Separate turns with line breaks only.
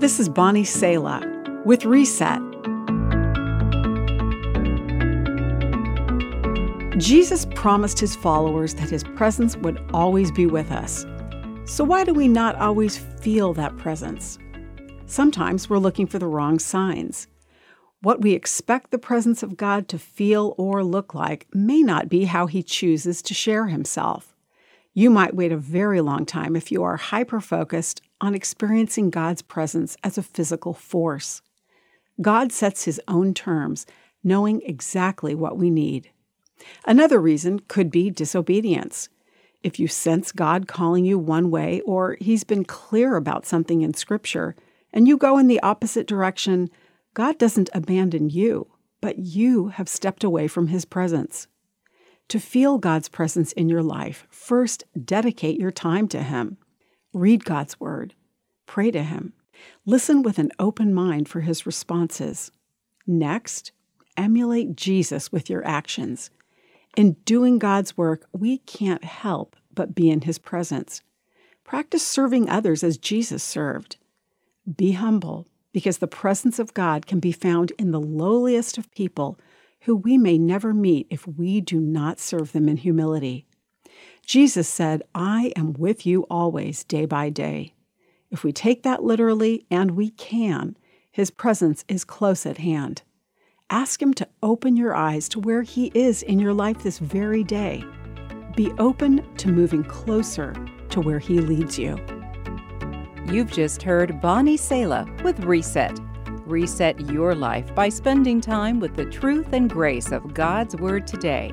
This is Bonnie Sala with Reset. Jesus promised his followers that his presence would always be with us. So, why do we not always feel that presence? Sometimes we're looking for the wrong signs. What we expect the presence of God to feel or look like may not be how he chooses to share himself. You might wait a very long time if you are hyper focused on experiencing God's presence as a physical force. God sets his own terms, knowing exactly what we need. Another reason could be disobedience. If you sense God calling you one way or he's been clear about something in Scripture and you go in the opposite direction, God doesn't abandon you, but you have stepped away from his presence. To feel God's presence in your life, first dedicate your time to him. Read God's Word. Pray to Him. Listen with an open mind for His responses. Next, emulate Jesus with your actions. In doing God's work, we can't help but be in His presence. Practice serving others as Jesus served. Be humble, because the presence of God can be found in the lowliest of people who we may never meet if we do not serve them in humility. Jesus said, I am with you always, day by day. If we take that literally, and we can, His presence is close at hand. Ask Him to open your eyes to where He is in your life this very day. Be open to moving closer to where He leads you.
You've just heard Bonnie Sala with Reset. Reset your life by spending time with the truth and grace of God's Word today.